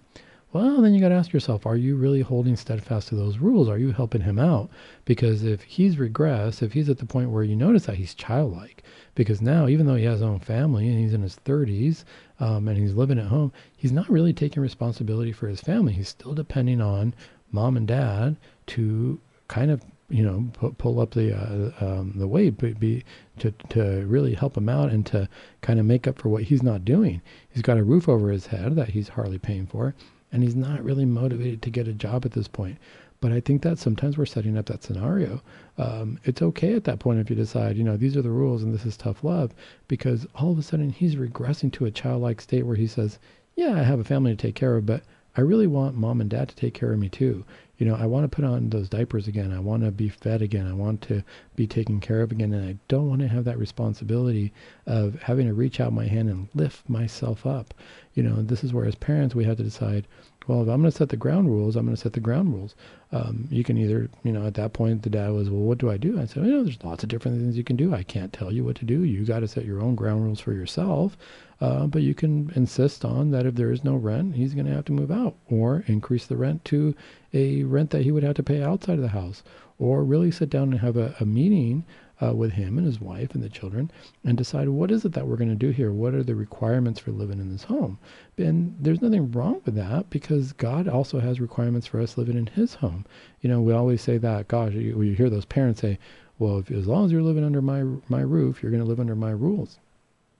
Well, then you got to ask yourself, are you really holding steadfast to those rules? Are you helping him out? Because if he's regressed, if he's at the point where you notice that he's childlike, because now, even though he has his own family and he's in his 30s um, and he's living at home, he's not really taking responsibility for his family. He's still depending on mom and dad to kind of you know pu- pull up the uh, um, the weight, be to to really help him out and to kind of make up for what he's not doing. He's got a roof over his head that he's hardly paying for, and he's not really motivated to get a job at this point. But I think that sometimes we're setting up that scenario. Um, it's okay at that point if you decide, you know, these are the rules and this is tough love, because all of a sudden he's regressing to a childlike state where he says, "Yeah, I have a family to take care of, but." I really want mom and dad to take care of me too you know, I want to put on those diapers again. I want to be fed again. I want to be taken care of again. And I don't want to have that responsibility of having to reach out my hand and lift myself up. You know, this is where as parents we have to decide, well, if I'm going to set the ground rules, I'm going to set the ground rules. Um, you can either, you know, at that point the dad was, well, what do I do? I said, you know, there's lots of different things you can do. I can't tell you what to do. You got to set your own ground rules for yourself. Uh, but you can insist on that if there is no rent, he's going to have to move out or increase the rent to a rent that he would have to pay outside of the house, or really sit down and have a, a meeting uh, with him and his wife and the children and decide what is it that we're going to do here? What are the requirements for living in this home? And there's nothing wrong with that because God also has requirements for us living in His home. You know, we always say that. Gosh, you, you hear those parents say, "Well, if, as long as you're living under my my roof, you're going to live under my rules."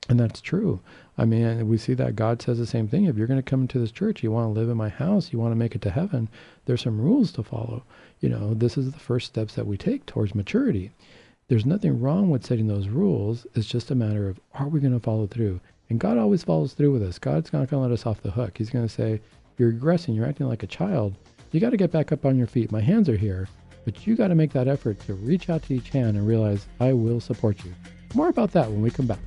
And that's true. I mean, we see that God says the same thing. If you're going to come into this church, you want to live in my house, you want to make it to heaven, there's some rules to follow. You know, this is the first steps that we take towards maturity. There's nothing wrong with setting those rules. It's just a matter of are we going to follow through? And God always follows through with us. God's not going to let us off the hook. He's going to say, You're regressing, you're acting like a child. You got to get back up on your feet. My hands are here, but you got to make that effort to reach out to each hand and realize, I will support you. More about that when we come back.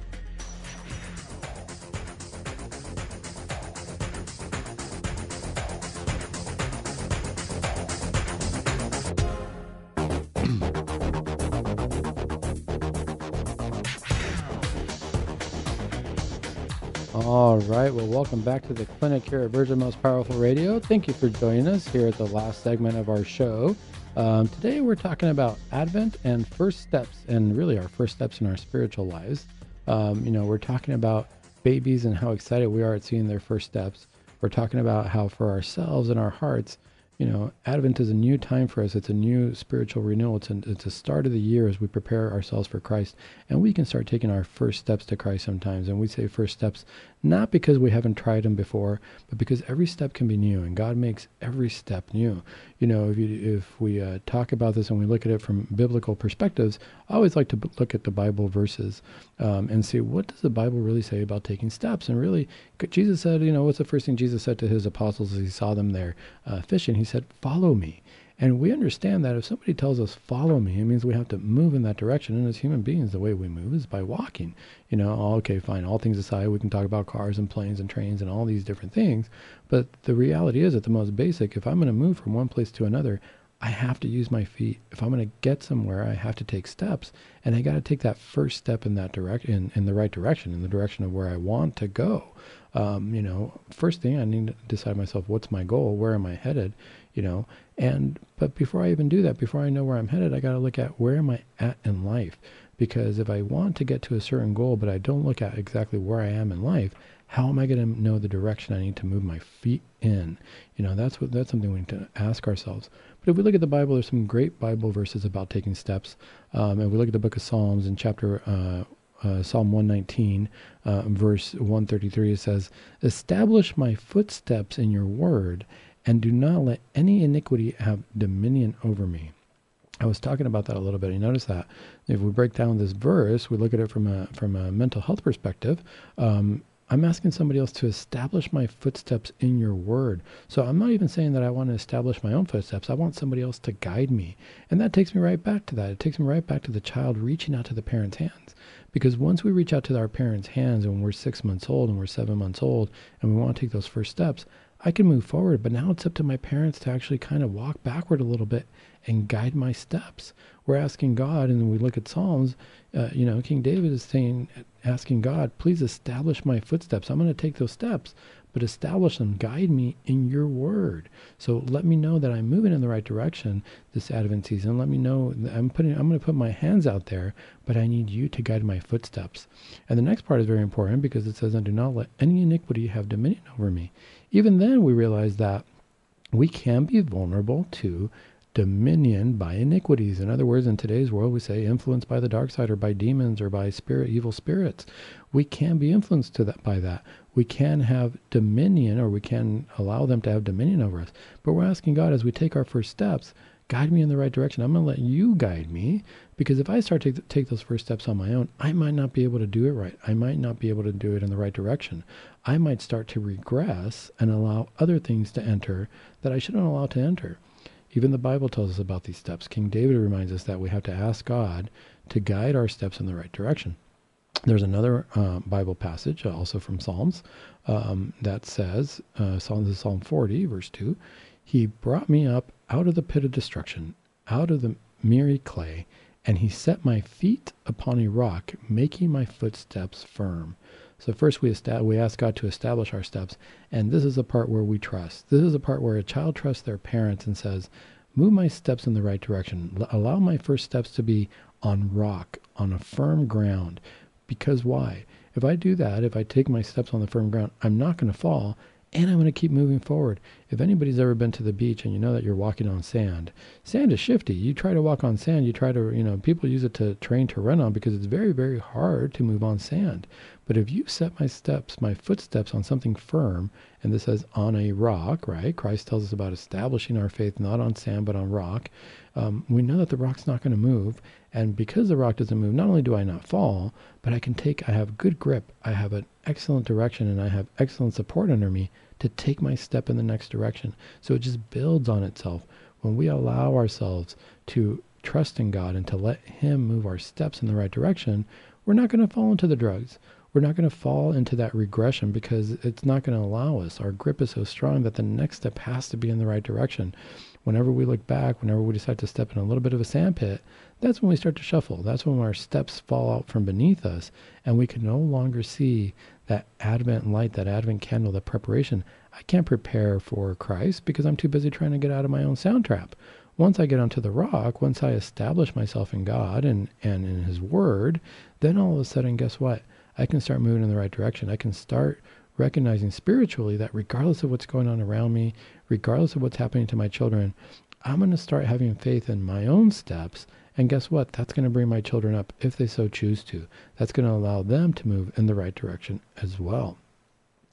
Right. Well, welcome back to the clinic here at Virgin Most Powerful Radio. Thank you for joining us here at the last segment of our show. Um, today, we're talking about Advent and first steps, and really our first steps in our spiritual lives. Um, you know, we're talking about babies and how excited we are at seeing their first steps. We're talking about how, for ourselves and our hearts, you know, Advent is a new time for us. It's a new spiritual renewal. It's a, it's a start of the year as we prepare ourselves for Christ. And we can start taking our first steps to Christ sometimes. And we say first steps not because we haven't tried them before, but because every step can be new. And God makes every step new. You know, if, you, if we uh, talk about this and we look at it from biblical perspectives, I always like to look at the Bible verses um, and see what does the Bible really say about taking steps. And really, Jesus said, you know, what's the first thing Jesus said to his apostles as he saw them there uh, fishing? He said, follow me. And we understand that if somebody tells us, follow me, it means we have to move in that direction. And as human beings, the way we move is by walking. You know, oh, okay, fine, all things aside, we can talk about cars and planes and trains and all these different things. But the reality is, at the most basic, if I'm going to move from one place to another, I have to use my feet. If I'm going to get somewhere, I have to take steps, and I got to take that first step in that direction, in, in the right direction, in the direction of where I want to go. Um, you know, first thing I need to decide myself, what's my goal? Where am I headed? You know, and but before I even do that, before I know where I'm headed, I got to look at where am I at in life? Because if I want to get to a certain goal, but I don't look at exactly where I am in life, how am I going to know the direction I need to move my feet in? You know, that's what that's something we need to ask ourselves. But if we look at the Bible, there's some great Bible verses about taking steps. Um, and we look at the book of Psalms in chapter uh, uh, Psalm 119, uh, verse 133, it says, Establish my footsteps in your word, and do not let any iniquity have dominion over me. I was talking about that a little bit. You notice that if we break down this verse, we look at it from a from a mental health perspective. Um, I'm asking somebody else to establish my footsteps in your word. So I'm not even saying that I want to establish my own footsteps. I want somebody else to guide me. And that takes me right back to that. It takes me right back to the child reaching out to the parent's hands. Because once we reach out to our parents' hands and we're six months old and we're seven months old and we want to take those first steps, I can move forward. But now it's up to my parents to actually kind of walk backward a little bit and guide my steps. We're asking God, and we look at Psalms, uh, you know, King David is saying, asking God, please establish my footsteps. I'm going to take those steps, but establish them, guide me in your word. So let me know that I'm moving in the right direction this Advent season. Let me know I'm putting, I'm going to put my hands out there, but I need you to guide my footsteps. And the next part is very important because it says, and do not let any iniquity have dominion over me. Even then, we realize that we can be vulnerable to dominion by iniquities. In other words, in today's world, we say influenced by the dark side or by demons or by spirit, evil spirits. We can be influenced to that by that. We can have dominion or we can allow them to have dominion over us. But we're asking God as we take our first steps, guide me in the right direction. I'm going to let you guide me because if I start to take those first steps on my own, I might not be able to do it right. I might not be able to do it in the right direction. I might start to regress and allow other things to enter that I shouldn't allow to enter. Even the Bible tells us about these steps. King David reminds us that we have to ask God to guide our steps in the right direction. There's another uh, Bible passage, uh, also from Psalms, um, that says, uh, Psalm, Psalm 40, verse 2, He brought me up out of the pit of destruction, out of the miry clay, and He set my feet upon a rock, making my footsteps firm. So first we, we ask God to establish our steps, and this is the part where we trust. This is the part where a child trusts their parents and says, move my steps in the right direction. L- allow my first steps to be on rock, on a firm ground. Because why? If I do that, if I take my steps on the firm ground, I'm not going to fall, and I'm going to keep moving forward. If anybody's ever been to the beach and you know that you're walking on sand, sand is shifty. You try to walk on sand, you try to, you know, people use it to train to run on because it's very, very hard to move on sand. But if you set my steps, my footsteps on something firm, and this says on a rock, right? Christ tells us about establishing our faith not on sand but on rock. Um, we know that the rock's not going to move. And because the rock doesn't move, not only do I not fall, but I can take, I have good grip, I have an excellent direction, and I have excellent support under me to take my step in the next direction. So it just builds on itself. When we allow ourselves to trust in God and to let Him move our steps in the right direction, we're not going to fall into the drugs. We're not going to fall into that regression because it's not going to allow us. Our grip is so strong that the next step has to be in the right direction. Whenever we look back, whenever we decide to step in a little bit of a sandpit, that's when we start to shuffle. That's when our steps fall out from beneath us and we can no longer see that Advent light, that Advent candle, that preparation. I can't prepare for Christ because I'm too busy trying to get out of my own sound trap. Once I get onto the rock, once I establish myself in God and, and in His Word, then all of a sudden, guess what? I can start moving in the right direction. I can start recognizing spiritually that regardless of what's going on around me, regardless of what's happening to my children, I'm going to start having faith in my own steps and guess what? That's going to bring my children up if they so choose to. That's going to allow them to move in the right direction as well.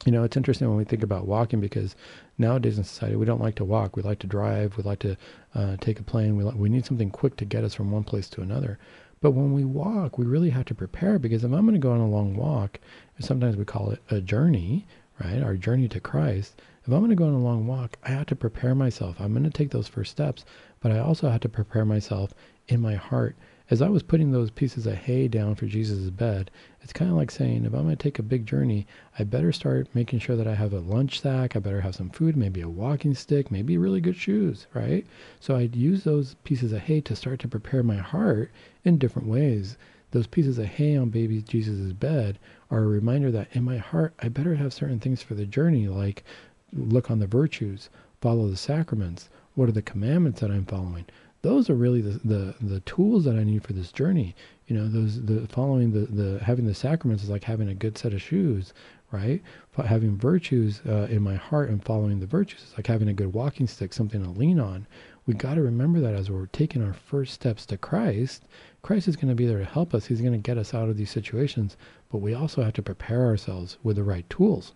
You know, it's interesting when we think about walking because nowadays in society we don't like to walk. We like to drive. We like to uh, take a plane. We, like, we need something quick to get us from one place to another. But when we walk, we really have to prepare because if I'm going to go on a long walk, sometimes we call it a journey, right? Our journey to Christ. If I'm going to go on a long walk, I have to prepare myself. I'm going to take those first steps, but I also have to prepare myself in my heart. As I was putting those pieces of hay down for Jesus' bed, it's kind of like saying, if I'm going to take a big journey, I better start making sure that I have a lunch sack. I better have some food, maybe a walking stick, maybe really good shoes, right? So I'd use those pieces of hay to start to prepare my heart in different ways. Those pieces of hay on baby Jesus' bed are a reminder that in my heart, I better have certain things for the journey, like look on the virtues, follow the sacraments. What are the commandments that I'm following? Those are really the, the, the tools that I need for this journey. You know, those the following the, the having the sacraments is like having a good set of shoes, right? Having virtues uh, in my heart and following the virtues is like having a good walking stick, something to lean on. We got to remember that as we're taking our first steps to Christ, Christ is going to be there to help us. He's going to get us out of these situations, but we also have to prepare ourselves with the right tools.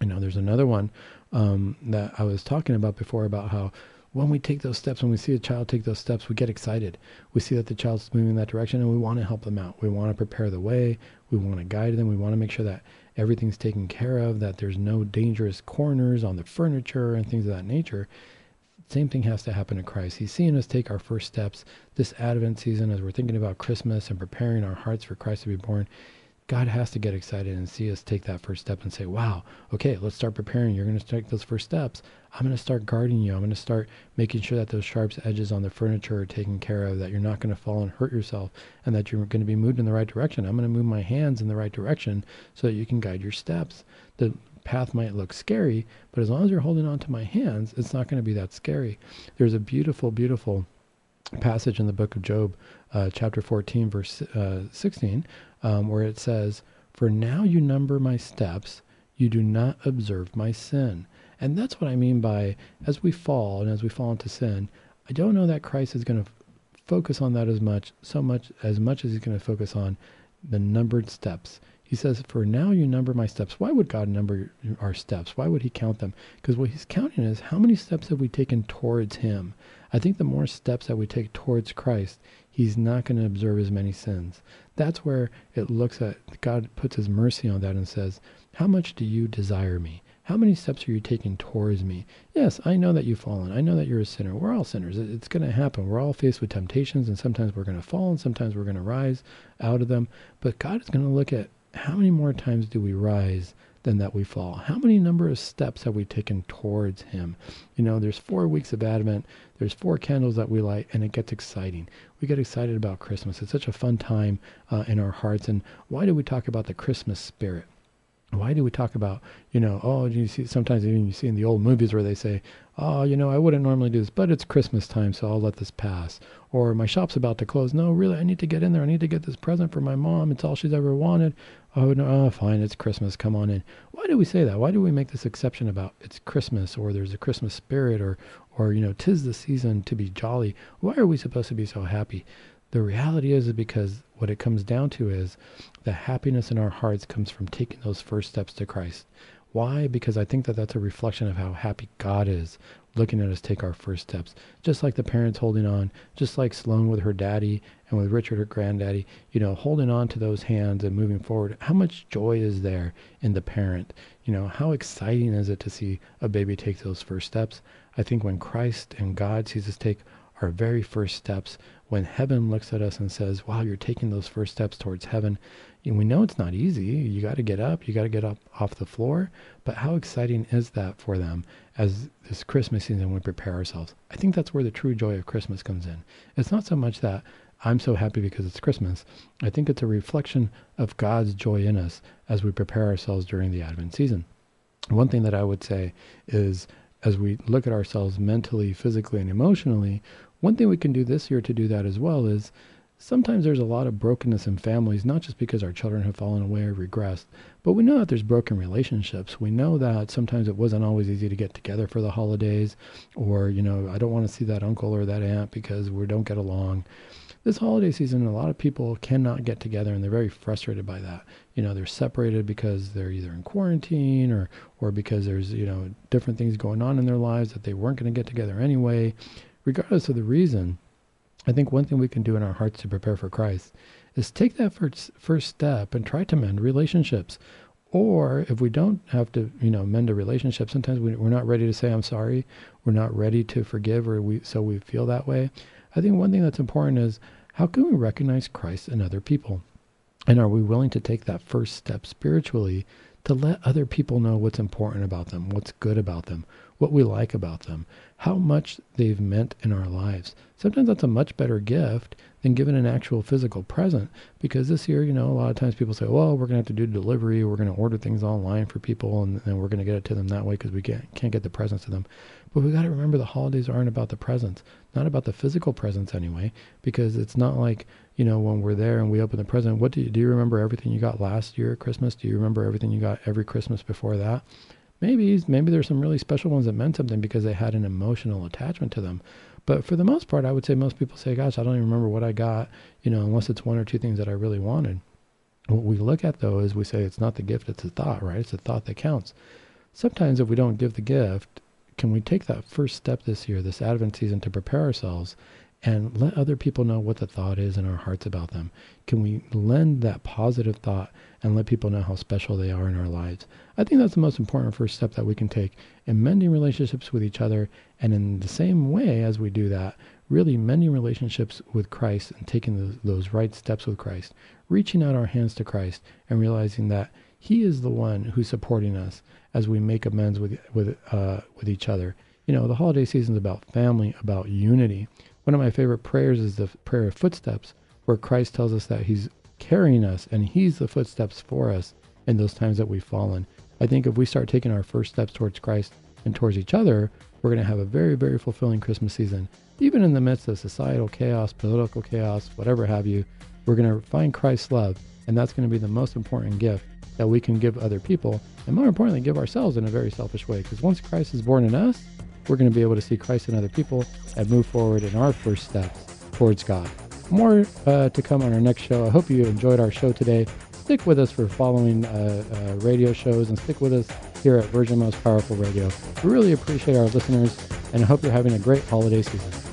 You know, there's another one um, that I was talking about before about how when we take those steps, when we see a child take those steps, we get excited. We see that the child's moving in that direction and we want to help them out. We want to prepare the way. We want to guide them. We want to make sure that everything's taken care of, that there's no dangerous corners on the furniture and things of that nature. Same thing has to happen to Christ. He's seeing us take our first steps this Advent season as we're thinking about Christmas and preparing our hearts for Christ to be born. God has to get excited and see us take that first step and say, wow, okay, let's start preparing. You're going to take those first steps. I'm going to start guarding you. I'm going to start making sure that those sharp edges on the furniture are taken care of, that you're not going to fall and hurt yourself, and that you're going to be moved in the right direction. I'm going to move my hands in the right direction so that you can guide your steps. The path might look scary, but as long as you're holding on to my hands, it's not going to be that scary. There's a beautiful, beautiful passage in the book of Job, uh, chapter 14, verse uh, 16, um, where it says, For now you number my steps, you do not observe my sin. And that's what I mean by as we fall and as we fall into sin, I don't know that Christ is going to focus on that as much, so much as much as he's going to focus on the numbered steps. He says, For now you number my steps. Why would God number our steps? Why would he count them? Because what he's counting is how many steps have we taken towards him? I think the more steps that we take towards Christ, he's not going to observe as many sins. That's where it looks at God puts his mercy on that and says, How much do you desire me? How many steps are you taking towards me? Yes, I know that you've fallen. I know that you're a sinner. We're all sinners. It's going to happen. We're all faced with temptations, and sometimes we're going to fall, and sometimes we're going to rise out of them. But God is going to look at how many more times do we rise than that we fall? How many number of steps have we taken towards Him? You know, there's four weeks of Advent, there's four candles that we light, and it gets exciting. We get excited about Christmas. It's such a fun time uh, in our hearts. And why do we talk about the Christmas spirit? Why do we talk about you know oh you see sometimes even you see in the old movies where they say oh you know i wouldn't normally do this but it's christmas time so i'll let this pass. Or my shop's about to close. No really i need to get in there. I need to get this present for my mom. It's all she's ever wanted. Oh no oh, fine it's christmas. Come on in. Why do we say that? Why do we make this exception about it's christmas or there's a christmas spirit or or you know tis the season to be jolly? Why are we supposed to be so happy the reality is because what it comes down to is the happiness in our hearts comes from taking those first steps to Christ. Why? Because I think that that's a reflection of how happy God is looking at us take our first steps. Just like the parents holding on, just like Sloan with her daddy and with Richard, her granddaddy, you know, holding on to those hands and moving forward. How much joy is there in the parent? You know, how exciting is it to see a baby take those first steps? I think when Christ and God sees us take our very first steps, when heaven looks at us and says, Wow, you're taking those first steps towards heaven, and we know it's not easy. You got to get up, you got to get up off the floor. But how exciting is that for them as this Christmas season we prepare ourselves? I think that's where the true joy of Christmas comes in. It's not so much that I'm so happy because it's Christmas. I think it's a reflection of God's joy in us as we prepare ourselves during the Advent season. One thing that I would say is as we look at ourselves mentally, physically, and emotionally, one thing we can do this year to do that as well is sometimes there's a lot of brokenness in families, not just because our children have fallen away or regressed, but we know that there's broken relationships. We know that sometimes it wasn't always easy to get together for the holidays, or, you know, I don't want to see that uncle or that aunt because we don't get along. This holiday season, a lot of people cannot get together and they're very frustrated by that. You know, they're separated because they're either in quarantine or, or because there's, you know, different things going on in their lives that they weren't going to get together anyway regardless of the reason, I think one thing we can do in our hearts to prepare for Christ is take that first, first step and try to mend relationships. Or if we don't have to, you know, mend a relationship, sometimes we, we're not ready to say I'm sorry. We're not ready to forgive, or we so we feel that way. I think one thing that's important is how can we recognize Christ in other people, and are we willing to take that first step spiritually to let other people know what's important about them, what's good about them, what we like about them, how much they've meant in our lives. Sometimes that's a much better gift than giving an actual physical present because this year, you know, a lot of times people say, well, we're going to have to do delivery, we're going to order things online for people, and then we're going to get it to them that way because we can't, can't get the presents to them. But we got to remember the holidays aren't about the presents, not about the physical presents anyway, because it's not like, you know, when we're there and we open the present, what do you do? You remember everything you got last year at Christmas? Do you remember everything you got every Christmas before that? Maybe maybe there's some really special ones that meant something because they had an emotional attachment to them. But for the most part, I would say most people say, "Gosh, I don't even remember what I got," you know, unless it's one or two things that I really wanted. What we look at though is we say it's not the gift, it's the thought, right? It's the thought that counts. Sometimes if we don't give the gift, can we take that first step this year, this Advent season, to prepare ourselves and let other people know what the thought is in our hearts about them? Can we lend that positive thought and let people know how special they are in our lives? I think that's the most important first step that we can take in mending relationships with each other. And in the same way as we do that, really mending relationships with Christ and taking those, those right steps with Christ, reaching out our hands to Christ and realizing that He is the one who's supporting us as we make amends with with uh, with each other. You know, the holiday season is about family, about unity. One of my favorite prayers is the prayer of footsteps, where Christ tells us that He's carrying us and He's the footsteps for us in those times that we've fallen. I think if we start taking our first steps towards Christ and towards each other, we're going to have a very, very fulfilling Christmas season. Even in the midst of societal chaos, political chaos, whatever have you, we're going to find Christ's love, and that's going to be the most important gift that we can give other people, and more importantly, give ourselves in a very selfish way. Because once Christ is born in us, we're going to be able to see Christ in other people and move forward in our first steps towards God. More uh, to come on our next show. I hope you enjoyed our show today. Stick with us for following uh, uh, radio shows and stick with us here at Virgin Most Powerful Radio. We really appreciate our listeners and I hope you're having a great holiday season.